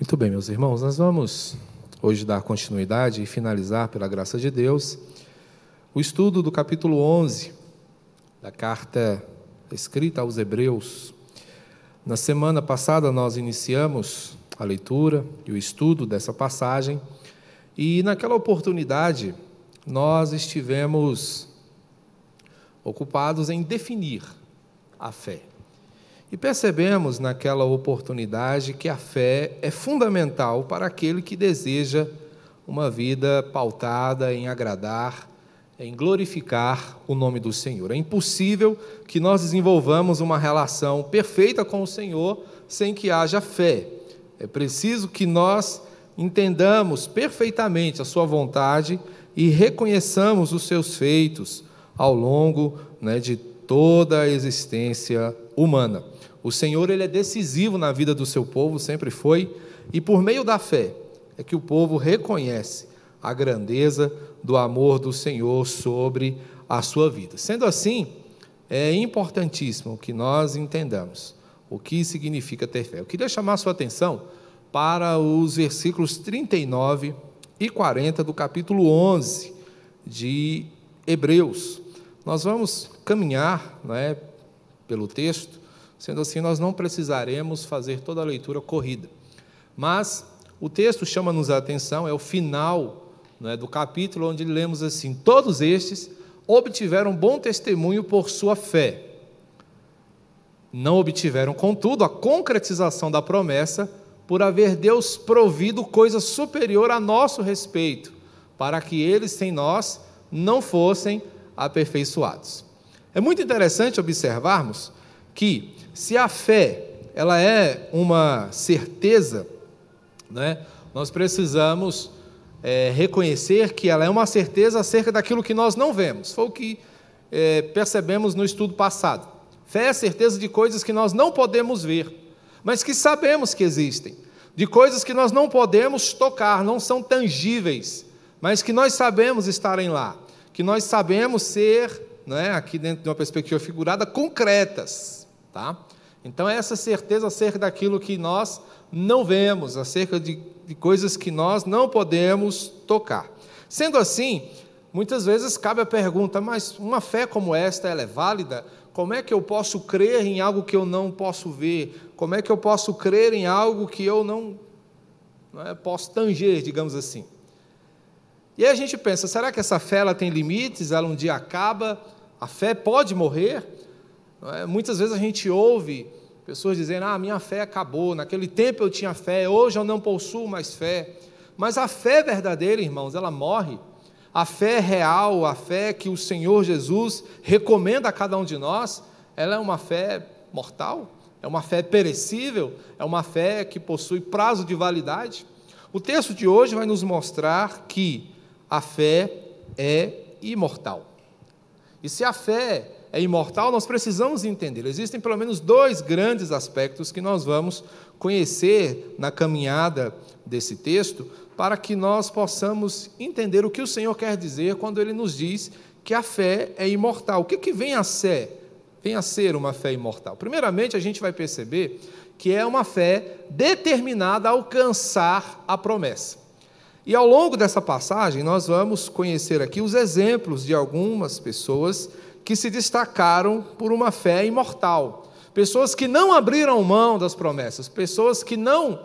Muito bem, meus irmãos, nós vamos hoje dar continuidade e finalizar, pela graça de Deus, o estudo do capítulo 11 da carta escrita aos Hebreus. Na semana passada, nós iniciamos a leitura e o estudo dessa passagem, e naquela oportunidade, nós estivemos ocupados em definir a fé. E percebemos naquela oportunidade que a fé é fundamental para aquele que deseja uma vida pautada em agradar, em glorificar o nome do Senhor. É impossível que nós desenvolvamos uma relação perfeita com o Senhor sem que haja fé. É preciso que nós entendamos perfeitamente a Sua vontade e reconheçamos os seus feitos ao longo né, de toda a existência humana. O Senhor ele é decisivo na vida do seu povo, sempre foi, e por meio da fé é que o povo reconhece a grandeza do amor do Senhor sobre a sua vida. Sendo assim, é importantíssimo que nós entendamos o que significa ter fé. Eu queria chamar a sua atenção para os versículos 39 e 40 do capítulo 11 de Hebreus. Nós vamos caminhar não é, pelo texto, Sendo assim, nós não precisaremos fazer toda a leitura corrida. Mas o texto chama-nos a atenção, é o final né, do capítulo, onde lemos assim: Todos estes obtiveram bom testemunho por sua fé. Não obtiveram, contudo, a concretização da promessa, por haver Deus provido coisa superior a nosso respeito, para que eles, sem nós, não fossem aperfeiçoados. É muito interessante observarmos que se a fé ela é uma certeza, né, nós precisamos é, reconhecer que ela é uma certeza acerca daquilo que nós não vemos. Foi o que é, percebemos no estudo passado. Fé é a certeza de coisas que nós não podemos ver, mas que sabemos que existem. De coisas que nós não podemos tocar, não são tangíveis, mas que nós sabemos estarem lá. Que nós sabemos ser, né, aqui dentro de uma perspectiva figurada, concretas. Tá? Então, é essa certeza acerca daquilo que nós não vemos, acerca de, de coisas que nós não podemos tocar. Sendo assim, muitas vezes cabe a pergunta: mas uma fé como esta ela é válida? Como é que eu posso crer em algo que eu não posso ver? Como é que eu posso crer em algo que eu não, não é, posso tanger, digamos assim? E aí a gente pensa: será que essa fé ela tem limites? Ela um dia acaba? A fé pode morrer? É? Muitas vezes a gente ouve pessoas dizendo: Ah, minha fé acabou, naquele tempo eu tinha fé, hoje eu não possuo mais fé. Mas a fé verdadeira, irmãos, ela morre. A fé real, a fé que o Senhor Jesus recomenda a cada um de nós, ela é uma fé mortal, é uma fé perecível, é uma fé que possui prazo de validade. O texto de hoje vai nos mostrar que a fé é imortal. E se a fé é imortal, nós precisamos entender. Existem pelo menos dois grandes aspectos que nós vamos conhecer na caminhada desse texto, para que nós possamos entender o que o Senhor quer dizer quando ele nos diz que a fé é imortal. O que, que vem a ser? Vem a ser uma fé imortal. Primeiramente, a gente vai perceber que é uma fé determinada a alcançar a promessa. E ao longo dessa passagem, nós vamos conhecer aqui os exemplos de algumas pessoas que se destacaram por uma fé imortal. Pessoas que não abriram mão das promessas, pessoas que não,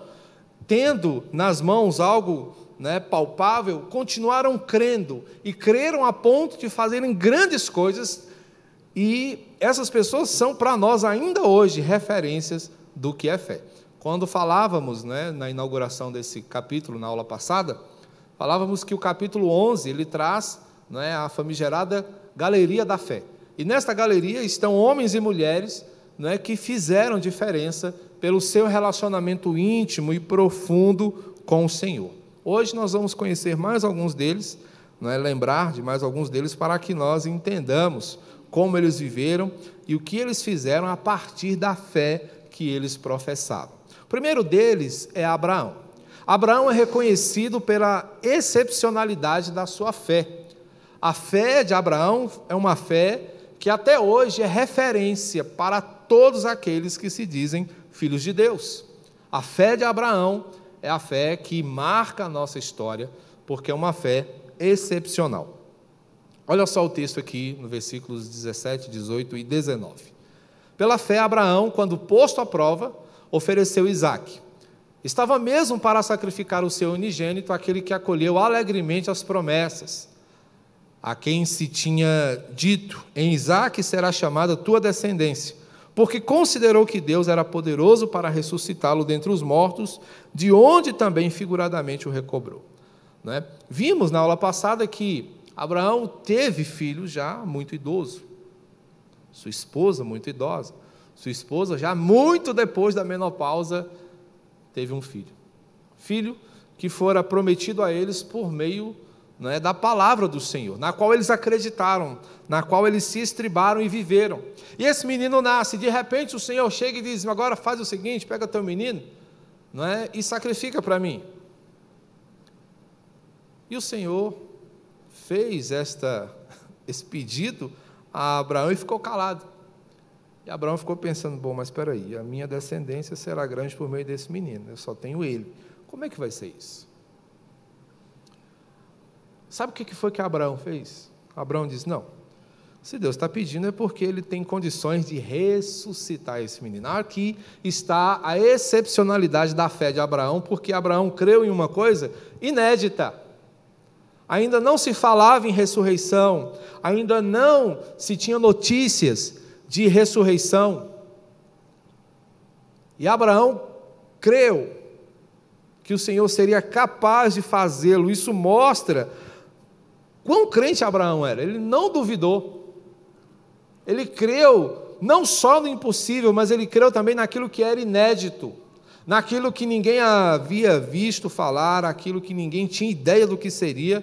tendo nas mãos algo né, palpável, continuaram crendo e creram a ponto de fazerem grandes coisas. E essas pessoas são para nós ainda hoje referências do que é fé. Quando falávamos né, na inauguração desse capítulo, na aula passada, falávamos que o capítulo 11 ele traz né, a famigerada galeria da fé. E nesta galeria estão homens e mulheres é, que fizeram diferença pelo seu relacionamento íntimo e profundo com o Senhor. Hoje nós vamos conhecer mais alguns deles, não é, lembrar de mais alguns deles para que nós entendamos como eles viveram e o que eles fizeram a partir da fé que eles professavam. O primeiro deles é Abraão. Abraão é reconhecido pela excepcionalidade da sua fé. A fé de Abraão é uma fé que até hoje é referência para todos aqueles que se dizem filhos de Deus. A fé de Abraão é a fé que marca a nossa história, porque é uma fé excepcional. Olha só o texto aqui no versículos 17, 18 e 19. Pela fé, Abraão, quando posto à prova, ofereceu Isaac. Estava mesmo para sacrificar o seu unigênito, aquele que acolheu alegremente as promessas, a quem se tinha dito: Em Isaac será chamada tua descendência, porque considerou que Deus era poderoso para ressuscitá-lo dentre os mortos, de onde também figuradamente o recobrou. Né? Vimos na aula passada que Abraão teve filho já muito idoso, sua esposa muito idosa, sua esposa já muito depois da menopausa teve um filho, filho que fora prometido a eles por meio né, da palavra do Senhor, na qual eles acreditaram, na qual eles se estribaram e viveram. E esse menino nasce, de repente o Senhor chega e diz: agora faz o seguinte, pega teu menino, não é, e sacrifica para mim. E o Senhor fez esta, esse pedido a Abraão e ficou calado. E Abraão ficou pensando: bom, mas espera aí, a minha descendência será grande por meio desse menino, eu só tenho ele. Como é que vai ser isso? Sabe o que foi que Abraão fez? Abraão disse: não, se Deus está pedindo é porque ele tem condições de ressuscitar esse menino. Aqui está a excepcionalidade da fé de Abraão, porque Abraão creu em uma coisa inédita. Ainda não se falava em ressurreição, ainda não se tinha notícias de ressurreição. E Abraão creu que o Senhor seria capaz de fazê-lo. Isso mostra quão crente Abraão era. Ele não duvidou. Ele creu não só no impossível, mas ele creu também naquilo que era inédito, naquilo que ninguém havia visto falar, aquilo que ninguém tinha ideia do que seria.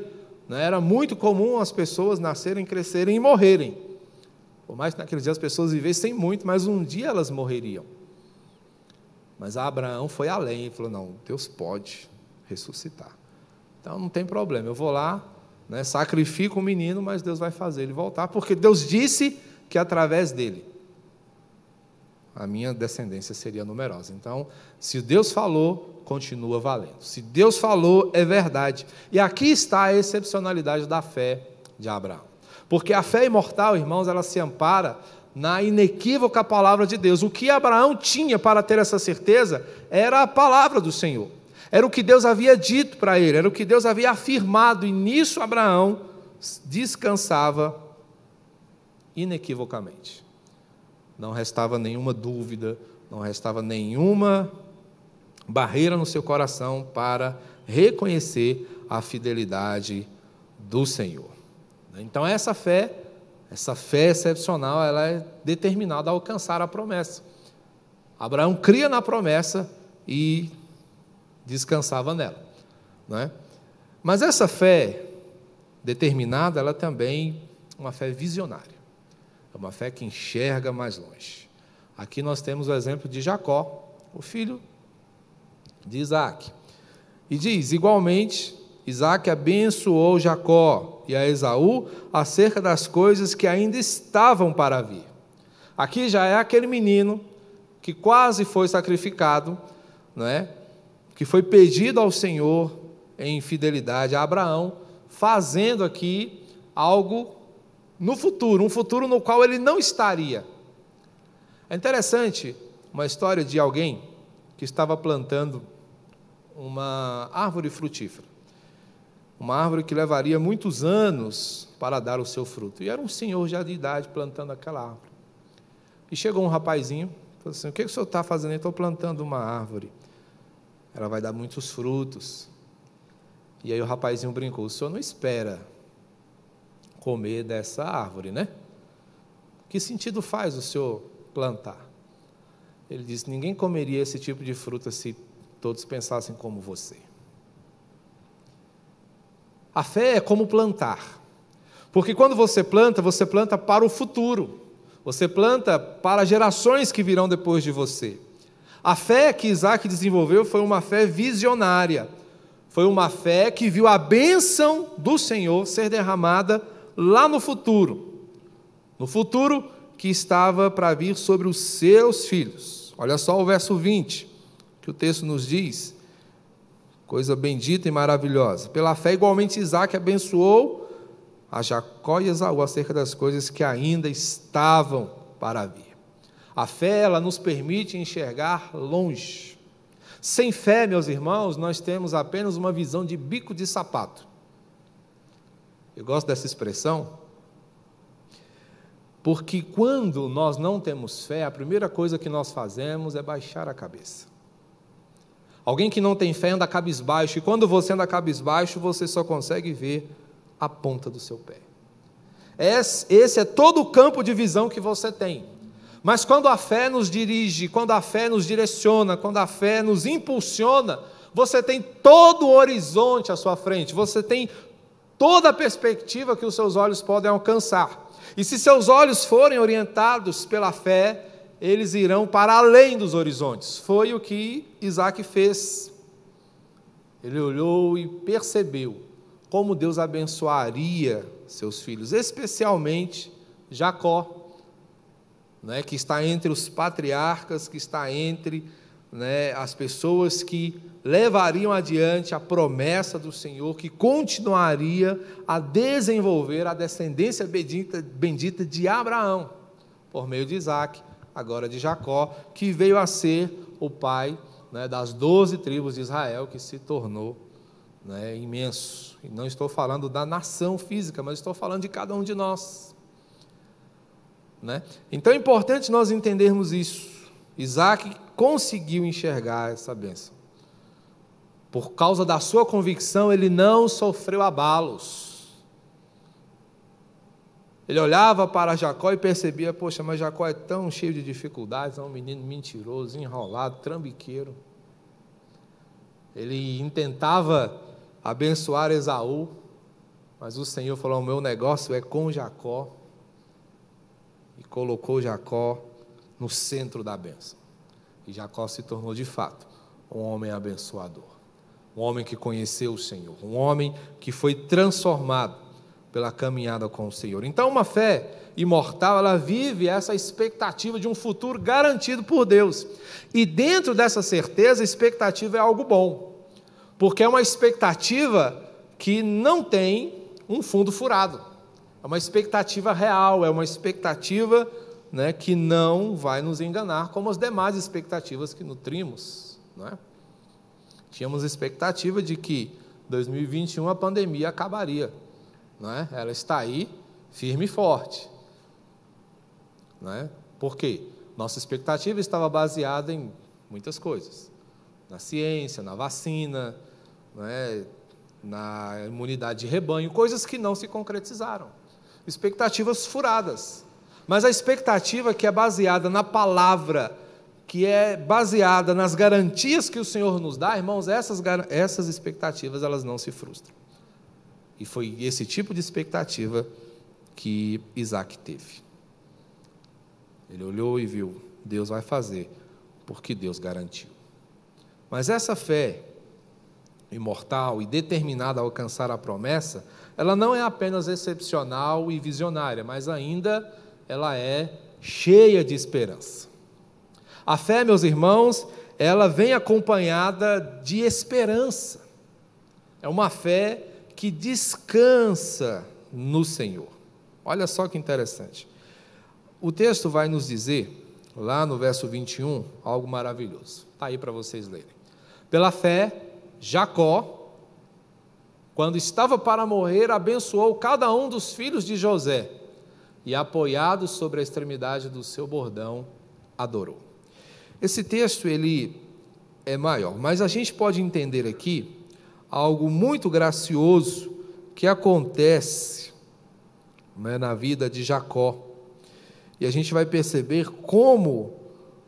Né? Era muito comum as pessoas nascerem, crescerem e morrerem. Por mais que naqueles dias as pessoas vivessem muito, mas um dia elas morreriam. Mas Abraão foi além e falou: não, Deus pode ressuscitar. Então não tem problema, eu vou lá, né, sacrifico o menino, mas Deus vai fazer ele voltar, porque Deus disse que através dele a minha descendência seria numerosa. Então, se Deus falou, continua valendo. Se Deus falou, é verdade. E aqui está a excepcionalidade da fé de Abraão. Porque a fé imortal, irmãos, ela se ampara na inequívoca palavra de Deus. O que Abraão tinha para ter essa certeza era a palavra do Senhor. Era o que Deus havia dito para ele, era o que Deus havia afirmado, e nisso Abraão descansava inequivocamente. Não restava nenhuma dúvida, não restava nenhuma barreira no seu coração para reconhecer a fidelidade do Senhor. Então essa fé, essa fé excepcional, ela é determinada a alcançar a promessa. Abraão cria na promessa e descansava nela, não é? Mas essa fé determinada, ela também é uma fé visionária. É uma fé que enxerga mais longe. Aqui nós temos o exemplo de Jacó, o filho de Isaac. E diz: igualmente, Isaac abençoou Jacó e a Esaú acerca das coisas que ainda estavam para vir. Aqui já é aquele menino que quase foi sacrificado, não é? Que foi pedido ao Senhor em fidelidade a Abraão, fazendo aqui algo no futuro, um futuro no qual ele não estaria. É interessante uma história de alguém que estava plantando uma árvore frutífera. Uma árvore que levaria muitos anos para dar o seu fruto. E era um senhor já de idade plantando aquela árvore. E chegou um rapazinho, falou assim: O que, que o senhor está fazendo? Estou plantando uma árvore. Ela vai dar muitos frutos. E aí o rapazinho brincou: O senhor não espera comer dessa árvore, né? Que sentido faz o senhor plantar? Ele disse: Ninguém comeria esse tipo de fruta se todos pensassem como você. A fé é como plantar. Porque quando você planta, você planta para o futuro. Você planta para gerações que virão depois de você. A fé que Isaac desenvolveu foi uma fé visionária. Foi uma fé que viu a bênção do Senhor ser derramada lá no futuro. No futuro que estava para vir sobre os seus filhos. Olha só o verso 20 que o texto nos diz. coisa bendita e maravilhosa. Pela fé, igualmente, Isaac abençoou a Jacó e Esaú acerca das coisas que ainda estavam para vir. A fé, ela nos permite enxergar longe. Sem fé, meus irmãos, nós temos apenas uma visão de bico de sapato. Eu gosto dessa expressão, porque quando nós não temos fé, a primeira coisa que nós fazemos é baixar a cabeça. Alguém que não tem fé anda cabisbaixo, e quando você anda cabisbaixo, você só consegue ver a ponta do seu pé. Esse é todo o campo de visão que você tem. Mas quando a fé nos dirige, quando a fé nos direciona, quando a fé nos impulsiona, você tem todo o horizonte à sua frente, você tem toda a perspectiva que os seus olhos podem alcançar. E se seus olhos forem orientados pela fé, eles irão para além dos horizontes. Foi o que Isaac fez. Ele olhou e percebeu como Deus abençoaria seus filhos, especialmente Jacó, né, que está entre os patriarcas, que está entre né, as pessoas que levariam adiante a promessa do Senhor, que continuaria a desenvolver a descendência bendita, bendita de Abraão, por meio de Isaac, agora de Jacó, que veio a ser o pai né, das doze tribos de Israel, que se tornou né, imenso. E não estou falando da nação física, mas estou falando de cada um de nós. Né? Então é importante nós entendermos isso. Isaac conseguiu enxergar essa bênção. Por causa da sua convicção, ele não sofreu abalos. Ele olhava para Jacó e percebia: poxa, mas Jacó é tão cheio de dificuldades, é um menino mentiroso, enrolado, trambiqueiro. Ele intentava abençoar Esaú, mas o Senhor falou: o meu negócio é com Jacó. E colocou Jacó no centro da bênção. E Jacó se tornou de fato um homem abençoador, um homem que conheceu o Senhor, um homem que foi transformado pela caminhada com o Senhor. Então, uma fé imortal, ela vive essa expectativa de um futuro garantido por Deus. E dentro dessa certeza, a expectativa é algo bom, porque é uma expectativa que não tem um fundo furado. É uma expectativa real, é uma expectativa né, que não vai nos enganar, como as demais expectativas que nutrimos. É? Tínhamos expectativa de que 2021 a pandemia acabaria não é? ela está aí firme e forte. Não é? Por quê? Nossa expectativa estava baseada em muitas coisas: na ciência, na vacina, não é? na imunidade de rebanho, coisas que não se concretizaram. Expectativas furadas. Mas a expectativa que é baseada na palavra, que é baseada nas garantias que o Senhor nos dá, irmãos, essas, essas expectativas elas não se frustram. E foi esse tipo de expectativa que Isaac teve. Ele olhou e viu: Deus vai fazer, porque Deus garantiu. Mas essa fé imortal e determinada a alcançar a promessa, ela não é apenas excepcional e visionária, mas ainda ela é cheia de esperança. A fé, meus irmãos, ela vem acompanhada de esperança. É uma fé que descansa no Senhor. Olha só que interessante. O texto vai nos dizer, lá no verso 21, algo maravilhoso. Está aí para vocês lerem. Pela fé, Jacó, quando estava para morrer, abençoou cada um dos filhos de José e, apoiado sobre a extremidade do seu bordão, adorou. Esse texto ele é maior, mas a gente pode entender aqui algo muito gracioso que acontece né, na vida de Jacó. E a gente vai perceber como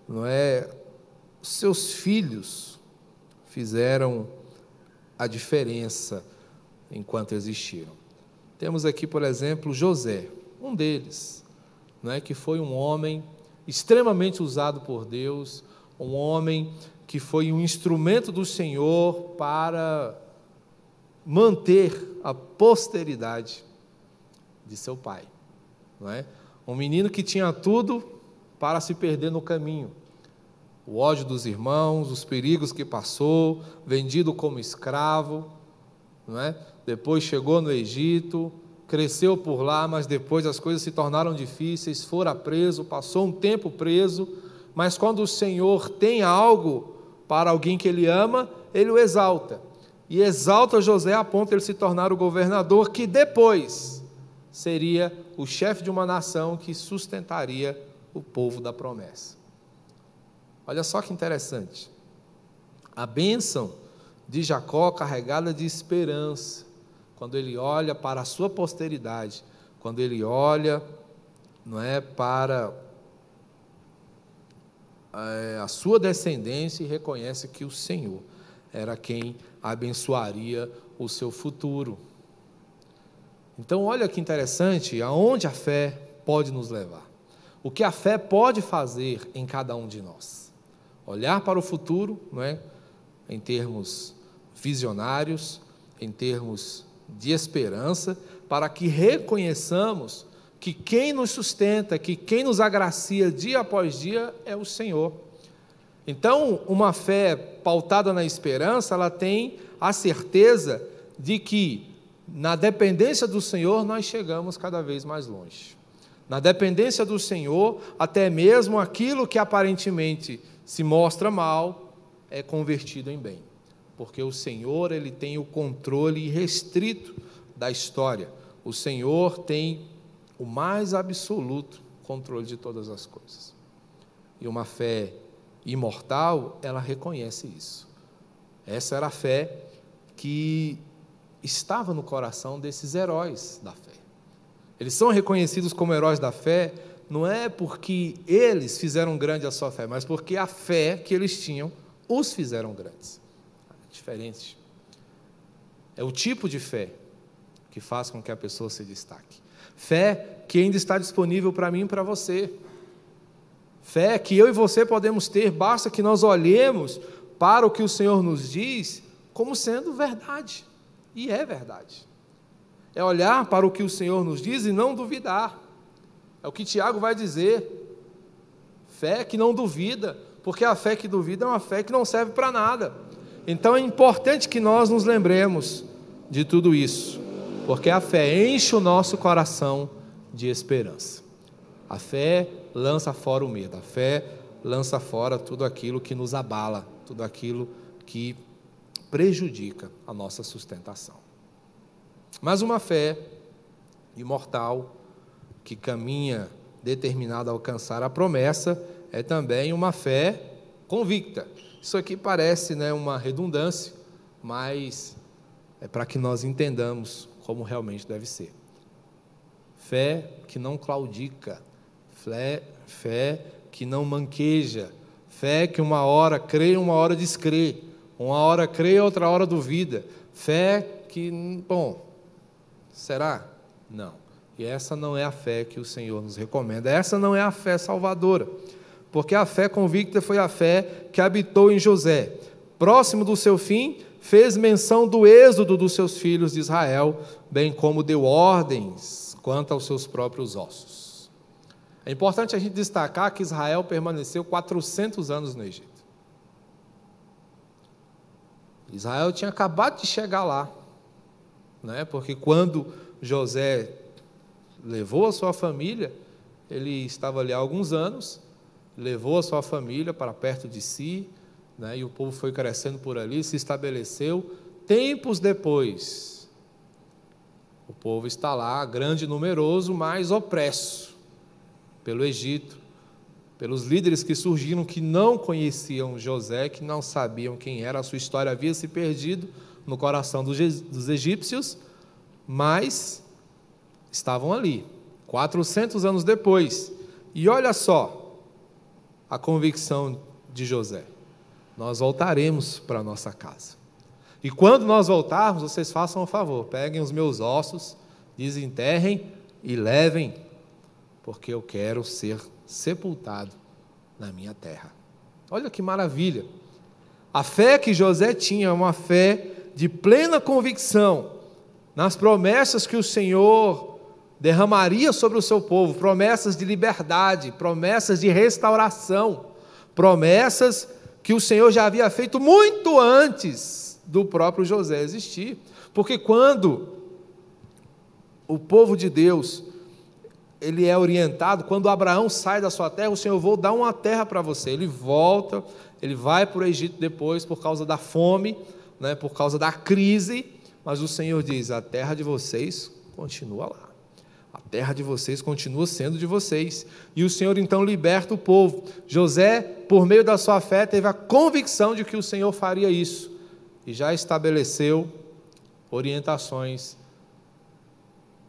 não é, seus filhos fizeram a diferença enquanto existiram. Temos aqui, por exemplo, José, um deles, não é, que foi um homem extremamente usado por Deus, um homem que foi um instrumento do Senhor para manter a posteridade de seu pai. Não é? Um menino que tinha tudo para se perder no caminho. o ódio dos irmãos, os perigos que passou, vendido como escravo, não é? Depois chegou no Egito, cresceu por lá, mas depois as coisas se tornaram difíceis, fora preso, passou um tempo preso, mas quando o Senhor tem algo para alguém que ele ama, ele o exalta. E exalta José a ponto de ele se tornar o governador que depois seria o chefe de uma nação que sustentaria o povo da promessa. Olha só que interessante. A bênção de Jacó carregada de esperança, quando ele olha para a sua posteridade, quando ele olha, não é, para é, a sua descendência e reconhece que o Senhor era quem abençoaria o seu futuro. Então, olha que interessante, aonde a fé pode nos levar. O que a fé pode fazer em cada um de nós. Olhar para o futuro, não é? Em termos visionários, em termos de esperança, para que reconheçamos que quem nos sustenta, que quem nos agracia dia após dia é o Senhor. Então, uma fé pautada na esperança, ela tem a certeza de que na dependência do Senhor nós chegamos cada vez mais longe. Na dependência do Senhor, até mesmo aquilo que aparentemente se mostra mal é convertido em bem, porque o Senhor ele tem o controle restrito da história. O Senhor tem o mais absoluto controle de todas as coisas. E uma fé imortal, ela reconhece isso. Essa era a fé que estava no coração desses heróis da fé. Eles são reconhecidos como heróis da fé, não é porque eles fizeram grande a sua fé, mas porque a fé que eles tinham os fizeram grandes. Diferente. É o tipo de fé que faz com que a pessoa se destaque. Fé que ainda está disponível para mim e para você. Fé que eu e você podemos ter, basta que nós olhemos para o que o Senhor nos diz como sendo verdade. E é verdade. É olhar para o que o Senhor nos diz e não duvidar. É o que Tiago vai dizer. Fé que não duvida, porque a fé que duvida é uma fé que não serve para nada. Então é importante que nós nos lembremos de tudo isso, porque a fé enche o nosso coração de esperança. A fé lança fora o medo, a fé lança fora tudo aquilo que nos abala, tudo aquilo que prejudica a nossa sustentação. Mas uma fé imortal, que caminha determinada a alcançar a promessa, é também uma fé convicta. Isso aqui parece né, uma redundância, mas é para que nós entendamos como realmente deve ser. Fé que não claudica, fé, fé que não manqueja, fé que uma hora crê, uma hora descrê, uma hora crê, outra hora duvida, fé que, bom, será? Não. E essa não é a fé que o Senhor nos recomenda, essa não é a fé salvadora, porque a fé convicta foi a fé que habitou em José. Próximo do seu fim, fez menção do êxodo dos seus filhos de Israel, bem como deu ordens quanto aos seus próprios ossos. É importante a gente destacar que Israel permaneceu 400 anos no Egito. Israel tinha acabado de chegar lá, né? porque quando José levou a sua família, ele estava ali há alguns anos, levou a sua família para perto de si, né? e o povo foi crescendo por ali, se estabeleceu. Tempos depois, o povo está lá, grande e numeroso, mas opresso pelo Egito, pelos líderes que surgiram que não conheciam José, que não sabiam quem era, a sua história havia se perdido no coração dos egípcios, mas estavam ali, 400 anos depois. E olha só a convicção de José: nós voltaremos para nossa casa. E quando nós voltarmos, vocês façam um favor, peguem os meus ossos, desenterrem e levem, porque eu quero ser sepultado na minha terra. Olha que maravilha! A fé que José tinha é uma fé de plena convicção nas promessas que o Senhor derramaria sobre o seu povo promessas de liberdade, promessas de restauração, Promessas que o Senhor já havia feito muito antes do próprio José existir. Porque quando o povo de Deus ele é orientado, quando Abraão sai da sua terra, o Senhor, vou dar uma terra para você. Ele volta, ele vai para o Egito depois por causa da fome, né, por causa da crise, mas o Senhor diz: a terra de vocês continua lá. A terra de vocês continua sendo de vocês. E o Senhor então liberta o povo. José, por meio da sua fé, teve a convicção de que o Senhor faria isso e já estabeleceu orientações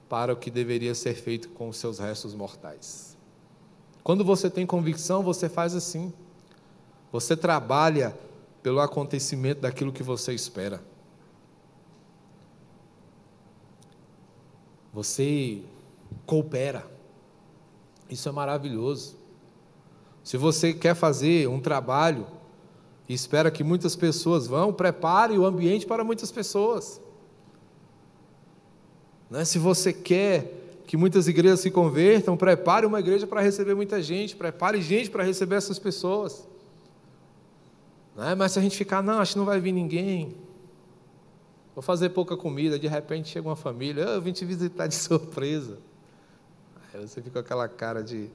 para o que deveria ser feito com os seus restos mortais. Quando você tem convicção, você faz assim. Você trabalha pelo acontecimento daquilo que você espera. Você coopera. Isso é maravilhoso. Se você quer fazer um trabalho e espera que muitas pessoas vão, prepare o ambiente para muitas pessoas. Né? Se você quer que muitas igrejas se convertam, prepare uma igreja para receber muita gente, prepare gente para receber essas pessoas. Né? Mas se a gente ficar, não, acho que não vai vir ninguém, vou fazer pouca comida, de repente chega uma família, eu vim te visitar de surpresa. Aí você fica com aquela cara de,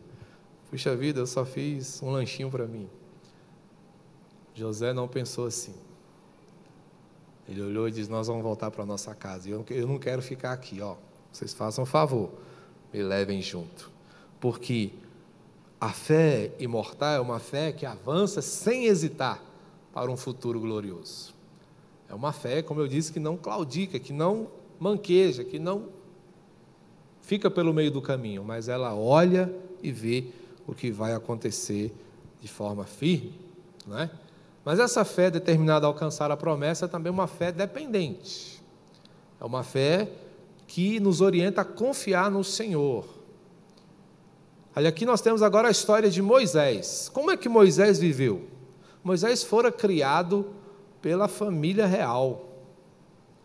puxa vida, eu só fiz um lanchinho para mim. José não pensou assim. Ele olhou e disse: Nós vamos voltar para a nossa casa. Eu, eu não quero ficar aqui, ó. Vocês façam um favor, me levem junto. Porque a fé imortal é uma fé que avança sem hesitar para um futuro glorioso. É uma fé, como eu disse, que não claudica, que não manqueja, que não fica pelo meio do caminho, mas ela olha e vê o que vai acontecer de forma firme, não é? Mas essa fé determinada a alcançar a promessa é também uma fé dependente. É uma fé que nos orienta a confiar no Senhor. Olha, aqui nós temos agora a história de Moisés. Como é que Moisés viveu? Moisés fora criado pela família real.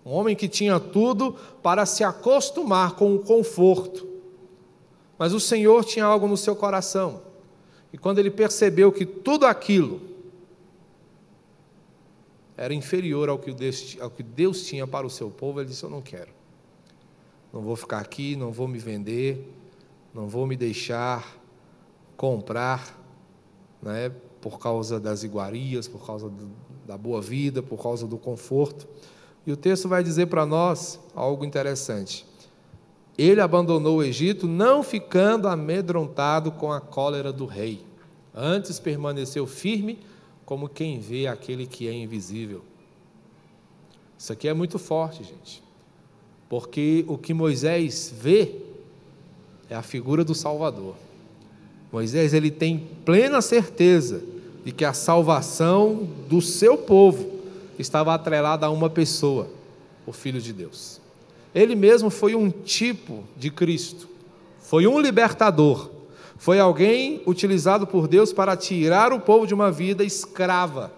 Um homem que tinha tudo para se acostumar com o conforto. Mas o Senhor tinha algo no seu coração. E quando ele percebeu que tudo aquilo era inferior ao que, Deus, tinha para o seu povo, ele disse: Eu não quero. Não vou ficar aqui, não vou me vender, não vou me deixar comprar né, por causa das iguarias, por causa do, da boa vida, por causa do conforto. E o texto vai dizer para nós algo interessante. Ele abandonou o Egito, não ficando amedrontado com a cólera do rei. Antes permaneceu firme, como quem vê aquele que é invisível. Isso aqui é muito forte, gente. Porque o que Moisés vê é a figura do Salvador. Moisés ele tem plena certeza de que a salvação do seu povo estava atrelada a uma pessoa, o Filho de Deus. Ele mesmo foi um tipo de Cristo, foi um libertador, foi alguém utilizado por Deus para tirar o povo de uma vida escrava.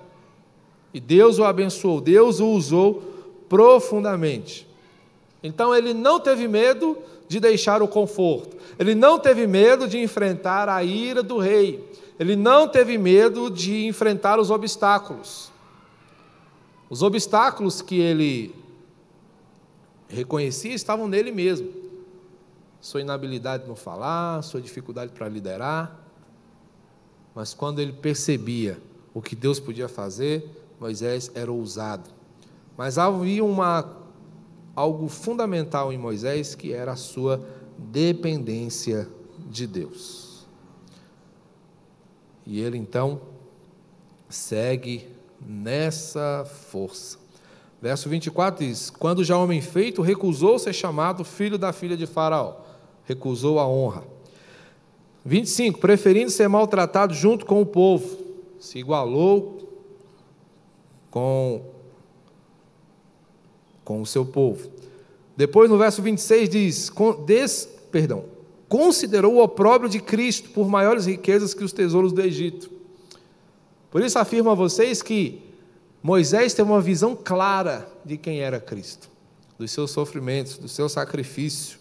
E Deus o abençoou, Deus o usou profundamente. Então ele não teve medo de deixar o conforto, ele não teve medo de enfrentar a ira do rei, ele não teve medo de enfrentar os obstáculos. Os obstáculos que ele reconhecia estavam nele mesmo. Sua inabilidade no falar, sua dificuldade para liderar. Mas quando ele percebia o que Deus podia fazer, Moisés era ousado. Mas havia uma, algo fundamental em Moisés que era a sua dependência de Deus. E ele então segue nessa força. Verso 24 diz: Quando já homem feito recusou ser chamado filho da filha de Faraó, recusou a honra. 25: Preferindo ser maltratado junto com o povo, se igualou com, com o seu povo. Depois no verso 26 diz: des, perdão, considerou o opróbrio de Cristo por maiores riquezas que os tesouros do Egito. Por isso afirmo a vocês que Moisés teve uma visão clara de quem era Cristo, dos seus sofrimentos, do seu sacrifício.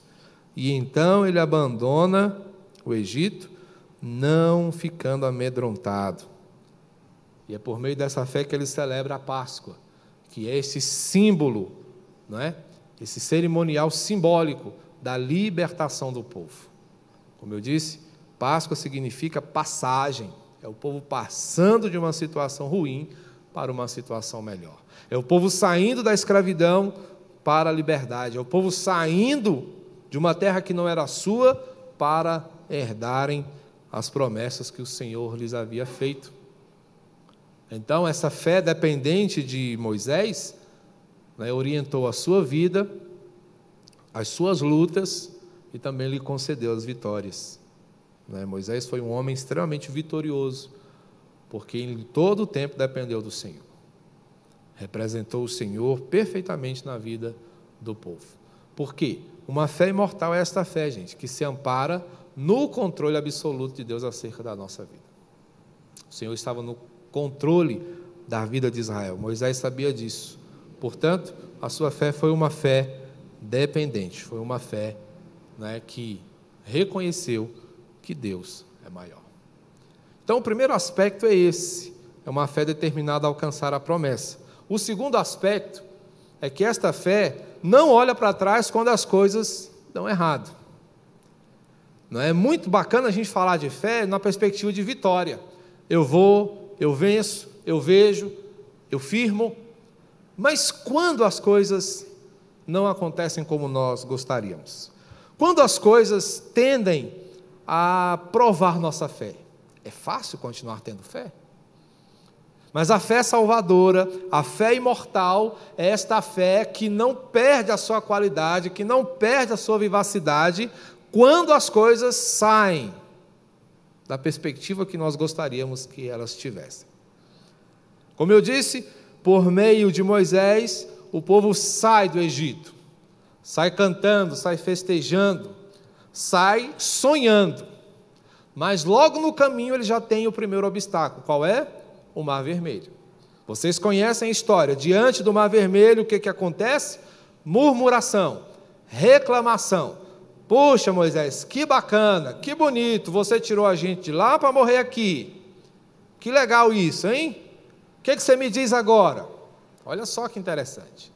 E então ele abandona o Egito, não ficando amedrontado. E é por meio dessa fé que ele celebra a Páscoa, que é esse símbolo, não é? Esse cerimonial simbólico da libertação do povo. Como eu disse, Páscoa significa passagem. É o povo passando de uma situação ruim para uma situação melhor. É o povo saindo da escravidão para a liberdade. É o povo saindo de uma terra que não era sua para herdarem as promessas que o Senhor lhes havia feito. Então, essa fé dependente de Moisés né, orientou a sua vida, as suas lutas e também lhe concedeu as vitórias. Né, Moisés foi um homem extremamente vitorioso, porque em todo o tempo dependeu do Senhor. Representou o Senhor perfeitamente na vida do povo. Por quê? Uma fé imortal é esta fé, gente, que se ampara no controle absoluto de Deus acerca da nossa vida. O Senhor estava no controle da vida de Israel. Moisés sabia disso. Portanto, a sua fé foi uma fé dependente, foi uma fé né, que reconheceu que Deus é maior. Então, o primeiro aspecto é esse: é uma fé determinada a alcançar a promessa. O segundo aspecto é que esta fé não olha para trás quando as coisas dão errado. Não é muito bacana a gente falar de fé na perspectiva de vitória. Eu vou eu venço, eu vejo, eu firmo. Mas quando as coisas não acontecem como nós gostaríamos? Quando as coisas tendem a provar nossa fé? É fácil continuar tendo fé? Mas a fé salvadora, a fé imortal, é esta fé que não perde a sua qualidade, que não perde a sua vivacidade quando as coisas saem da perspectiva que nós gostaríamos que elas tivessem. Como eu disse, por meio de Moisés, o povo sai do Egito, sai cantando, sai festejando, sai sonhando. Mas logo no caminho ele já tem o primeiro obstáculo. Qual é? O Mar Vermelho. Vocês conhecem a história. Diante do Mar Vermelho, o que, que acontece? Murmuração, reclamação. Puxa, Moisés, que bacana, que bonito, você tirou a gente de lá para morrer aqui. Que legal isso, hein? O que, que você me diz agora? Olha só que interessante.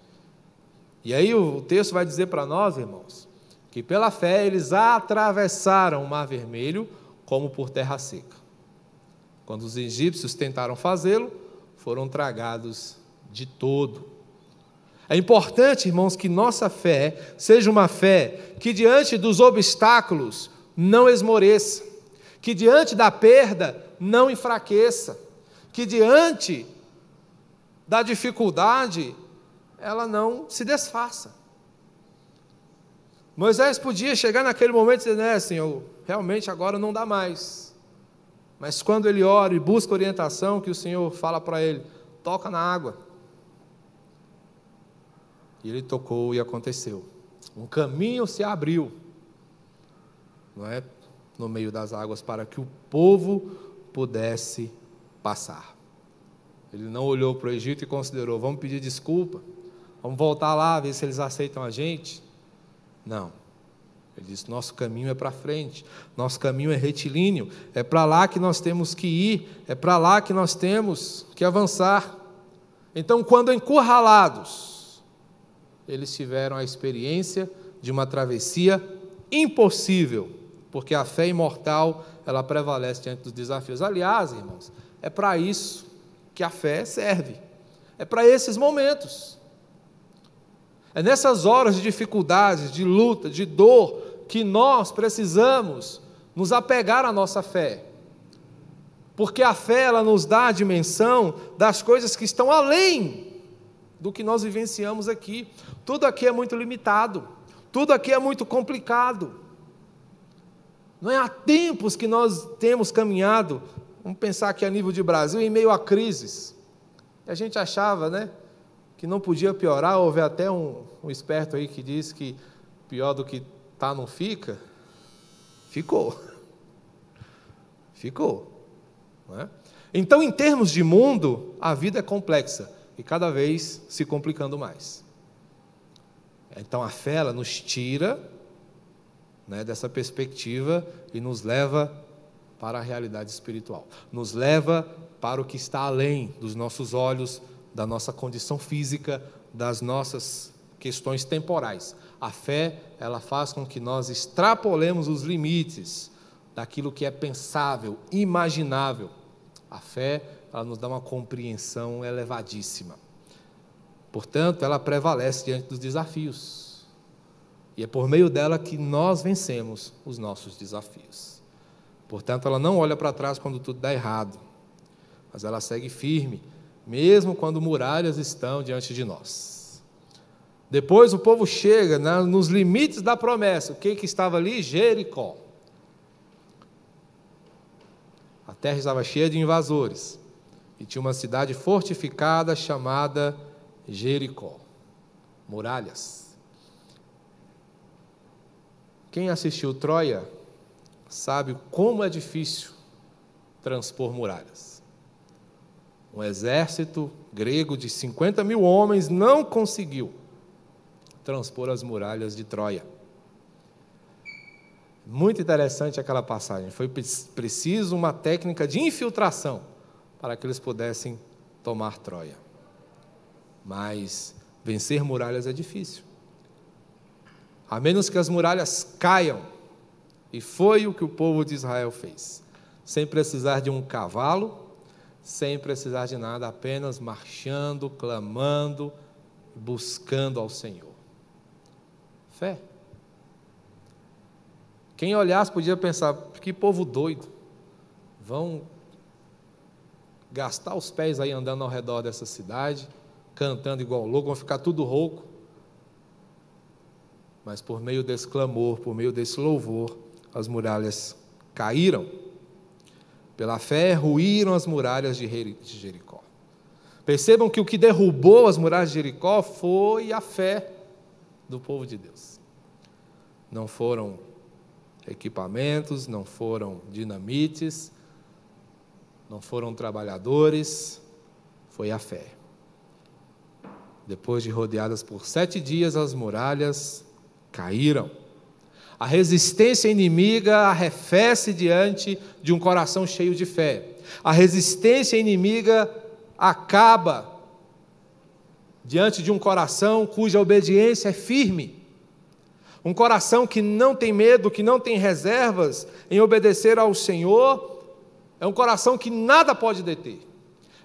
E aí o texto vai dizer para nós, irmãos, que pela fé eles atravessaram o mar vermelho como por terra seca. Quando os egípcios tentaram fazê-lo, foram tragados de todo. É importante, irmãos, que nossa fé seja uma fé que, diante dos obstáculos, não esmoreça, que, diante da perda, não enfraqueça, que, diante da dificuldade, ela não se desfaça. Moisés podia chegar naquele momento e dizer, né, Senhor, realmente agora não dá mais. Mas quando ele ora e busca orientação, que o Senhor fala para ele, toca na água. E ele tocou e aconteceu. Um caminho se abriu, não é? No meio das águas para que o povo pudesse passar. Ele não olhou para o Egito e considerou: vamos pedir desculpa, vamos voltar lá, ver se eles aceitam a gente. Não. Ele disse: nosso caminho é para frente, nosso caminho é retilíneo, é para lá que nós temos que ir, é para lá que nós temos que avançar. Então, quando encurralados, eles tiveram a experiência de uma travessia impossível, porque a fé imortal, ela prevalece diante dos desafios. Aliás, irmãos, é para isso que a fé serve. É para esses momentos. É nessas horas de dificuldades, de luta, de dor, que nós precisamos nos apegar à nossa fé. Porque a fé ela nos dá a dimensão das coisas que estão além do que nós vivenciamos aqui. Tudo aqui é muito limitado, tudo aqui é muito complicado. Não é há tempos que nós temos caminhado, vamos pensar aqui a nível de Brasil, em meio a crises. A gente achava, né, que não podia piorar, houve até um, um esperto aí que disse que pior do que tá não fica. Ficou. Ficou. É? Então, em termos de mundo, a vida é complexa e cada vez se complicando mais. Então a fé ela nos tira né, dessa perspectiva e nos leva para a realidade espiritual, nos leva para o que está além dos nossos olhos, da nossa condição física, das nossas questões temporais. A fé, ela faz com que nós extrapolemos os limites daquilo que é pensável, imaginável. A fé, ela nos dá uma compreensão elevadíssima. Portanto, ela prevalece diante dos desafios. E é por meio dela que nós vencemos os nossos desafios. Portanto, ela não olha para trás quando tudo dá errado, mas ela segue firme, mesmo quando muralhas estão diante de nós. Depois o povo chega nos limites da promessa. O que, que estava ali? Jericó. A terra estava cheia de invasores. E tinha uma cidade fortificada chamada Jericó. Muralhas. Quem assistiu Troia sabe como é difícil transpor muralhas. Um exército grego de 50 mil homens não conseguiu transpor as muralhas de Troia. Muito interessante aquela passagem. Foi preciso uma técnica de infiltração para que eles pudessem tomar Troia. Mas vencer muralhas é difícil. A menos que as muralhas caiam. E foi o que o povo de Israel fez. Sem precisar de um cavalo, sem precisar de nada, apenas marchando, clamando, buscando ao Senhor. Fé. Quem olhasse podia pensar: que povo doido. Vão gastar os pés aí andando ao redor dessa cidade, cantando igual louco, vão ficar tudo rouco. Mas por meio desse clamor, por meio desse louvor, as muralhas caíram. Pela fé, ruíram as muralhas de Jericó. Percebam que o que derrubou as muralhas de Jericó foi a fé do povo de Deus. Não foram equipamentos, não foram dinamites, não foram trabalhadores, foi a fé. Depois de rodeadas por sete dias, as muralhas caíram. A resistência inimiga arrefece diante de um coração cheio de fé. A resistência inimiga acaba diante de um coração cuja obediência é firme. Um coração que não tem medo, que não tem reservas em obedecer ao Senhor, é um coração que nada pode deter.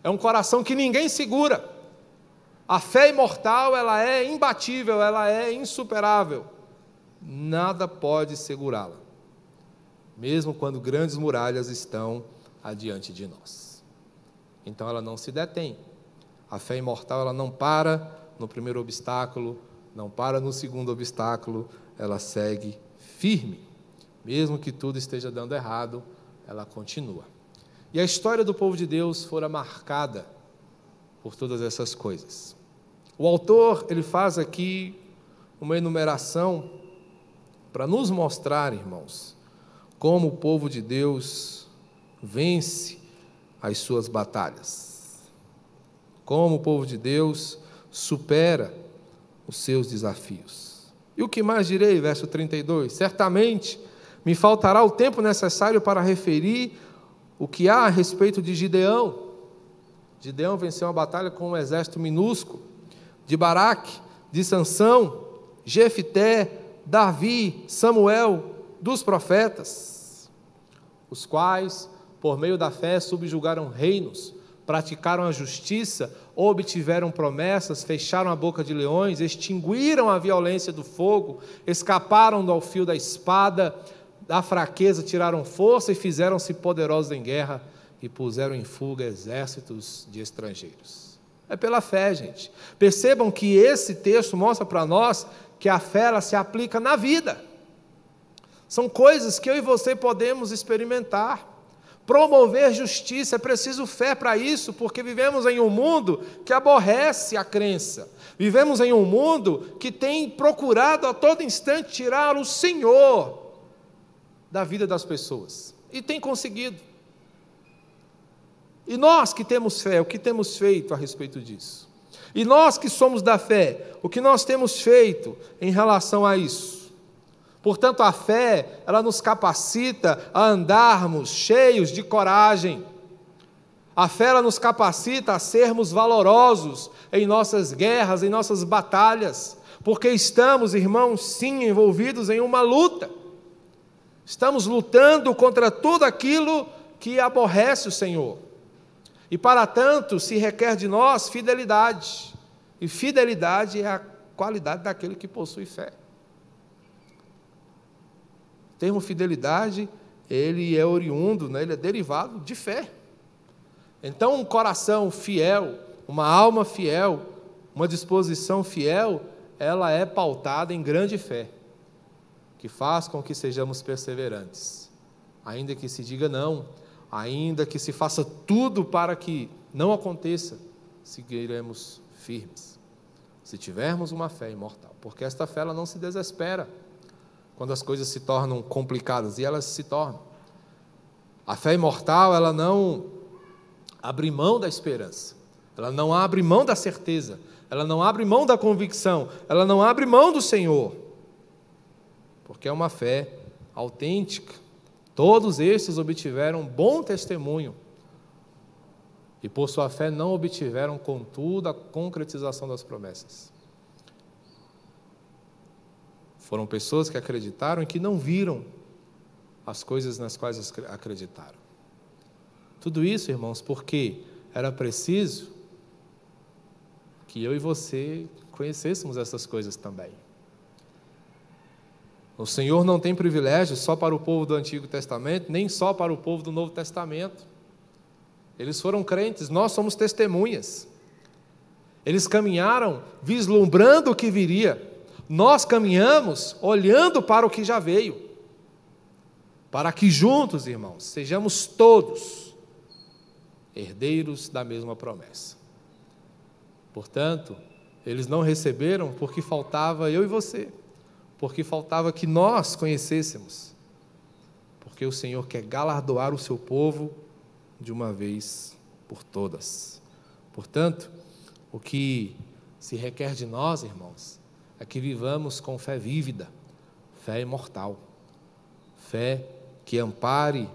É um coração que ninguém segura. A fé imortal, ela é imbatível, ela é insuperável. Nada pode segurá-la. Mesmo quando grandes muralhas estão adiante de nós. Então ela não se detém. A fé imortal, ela não para no primeiro obstáculo, não para no segundo obstáculo, ela segue firme. Mesmo que tudo esteja dando errado, ela continua. E a história do povo de Deus fora marcada por todas essas coisas. O autor, ele faz aqui uma enumeração para nos mostrar, irmãos, como o povo de Deus vence as suas batalhas. Como o povo de Deus supera os seus desafios. E o que mais direi, verso 32? Certamente me faltará o tempo necessário para referir o que há a respeito de Gideão. Gideão venceu uma batalha com um exército minúsculo, de Baraque, de Sansão, Jefité, Davi, Samuel, dos profetas, os quais, por meio da fé, subjugaram reinos, praticaram a justiça, obtiveram promessas, fecharam a boca de leões, extinguiram a violência do fogo, escaparam do fio da espada, da fraqueza tiraram força e fizeram-se poderosos em guerra e puseram em fuga exércitos de estrangeiros. É pela fé, gente. Percebam que esse texto mostra para nós que a fé ela se aplica na vida. São coisas que eu e você podemos experimentar. Promover justiça, é preciso fé para isso, porque vivemos em um mundo que aborrece a crença. Vivemos em um mundo que tem procurado a todo instante tirar o Senhor da vida das pessoas. E tem conseguido. E nós que temos fé, o que temos feito a respeito disso? E nós que somos da fé, o que nós temos feito em relação a isso? Portanto, a fé, ela nos capacita a andarmos cheios de coragem. A fé ela nos capacita a sermos valorosos em nossas guerras, em nossas batalhas, porque estamos, irmãos, sim, envolvidos em uma luta. Estamos lutando contra tudo aquilo que aborrece o Senhor. E para tanto se requer de nós fidelidade. E fidelidade é a qualidade daquele que possui fé. O termo fidelidade, ele é oriundo, né? ele é derivado de fé. Então, um coração fiel, uma alma fiel, uma disposição fiel, ela é pautada em grande fé que faz com que sejamos perseverantes. Ainda que se diga não, ainda que se faça tudo para que não aconteça, seguiremos firmes. Se tivermos uma fé imortal, porque esta fé ela não se desespera quando as coisas se tornam complicadas e elas se tornam. A fé imortal, ela não abre mão da esperança. Ela não abre mão da certeza, ela não abre mão da convicção, ela não abre mão do Senhor porque é uma fé autêntica. Todos estes obtiveram bom testemunho e por sua fé não obtiveram, contudo, a concretização das promessas. Foram pessoas que acreditaram e que não viram as coisas nas quais acreditaram. Tudo isso, irmãos, porque era preciso que eu e você conhecêssemos essas coisas também. O Senhor não tem privilégio só para o povo do Antigo Testamento, nem só para o povo do Novo Testamento. Eles foram crentes, nós somos testemunhas. Eles caminharam vislumbrando o que viria. Nós caminhamos olhando para o que já veio. Para que juntos, irmãos, sejamos todos herdeiros da mesma promessa. Portanto, eles não receberam porque faltava eu e você porque faltava que nós conhecêssemos. Porque o Senhor quer galardoar o seu povo de uma vez por todas. Portanto, o que se requer de nós, irmãos, é que vivamos com fé vívida, fé imortal, fé que ampare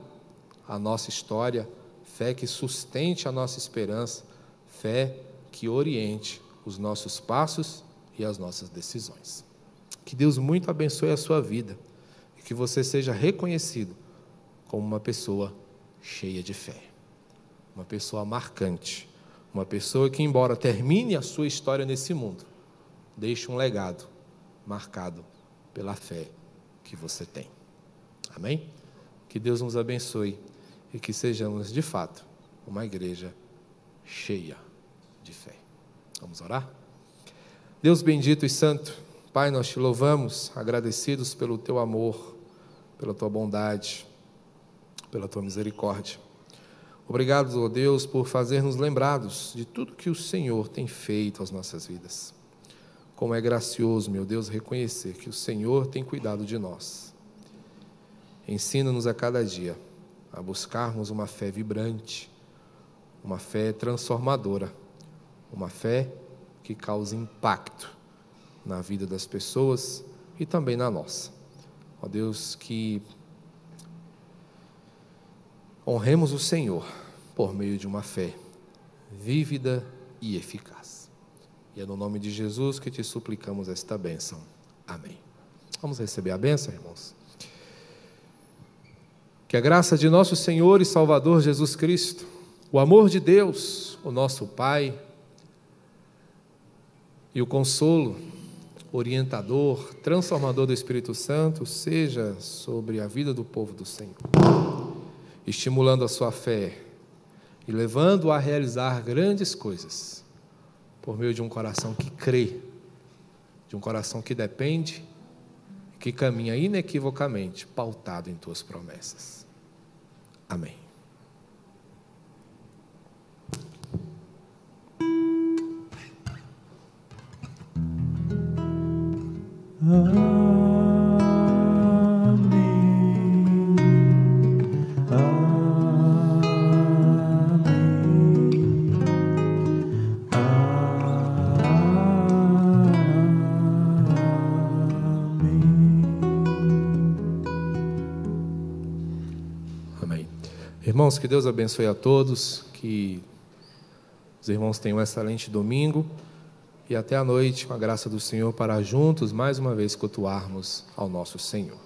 a nossa história, fé que sustente a nossa esperança, fé que oriente os nossos passos e as nossas decisões. Que Deus muito abençoe a sua vida e que você seja reconhecido como uma pessoa cheia de fé, uma pessoa marcante, uma pessoa que, embora termine a sua história nesse mundo, deixe um legado marcado pela fé que você tem. Amém? Que Deus nos abençoe e que sejamos de fato uma igreja cheia de fé. Vamos orar? Deus bendito e santo, Pai, nós te louvamos, agradecidos pelo teu amor, pela tua bondade, pela tua misericórdia. Obrigado, ó Deus, por fazer-nos lembrados de tudo que o Senhor tem feito às nossas vidas. Como é gracioso, meu Deus, reconhecer que o Senhor tem cuidado de nós. Ensina-nos a cada dia a buscarmos uma fé vibrante, uma fé transformadora, uma fé que cause impacto na vida das pessoas e também na nossa. Ó Deus, que honremos o Senhor por meio de uma fé vívida e eficaz. E é no nome de Jesus que te suplicamos esta bênção. Amém. Vamos receber a bênção, irmãos. Que a graça de nosso Senhor e Salvador Jesus Cristo, o amor de Deus, o nosso Pai, e o consolo orientador, transformador do Espírito Santo seja sobre a vida do povo do Senhor, estimulando a sua fé e levando-a a realizar grandes coisas por meio de um coração que crê, de um coração que depende, que caminha inequivocamente pautado em tuas promessas. Amém. Irmãos, que Deus abençoe a todos, que os irmãos tenham um excelente domingo e até a noite, com a graça do Senhor, para juntos mais uma vez cultuarmos ao nosso Senhor.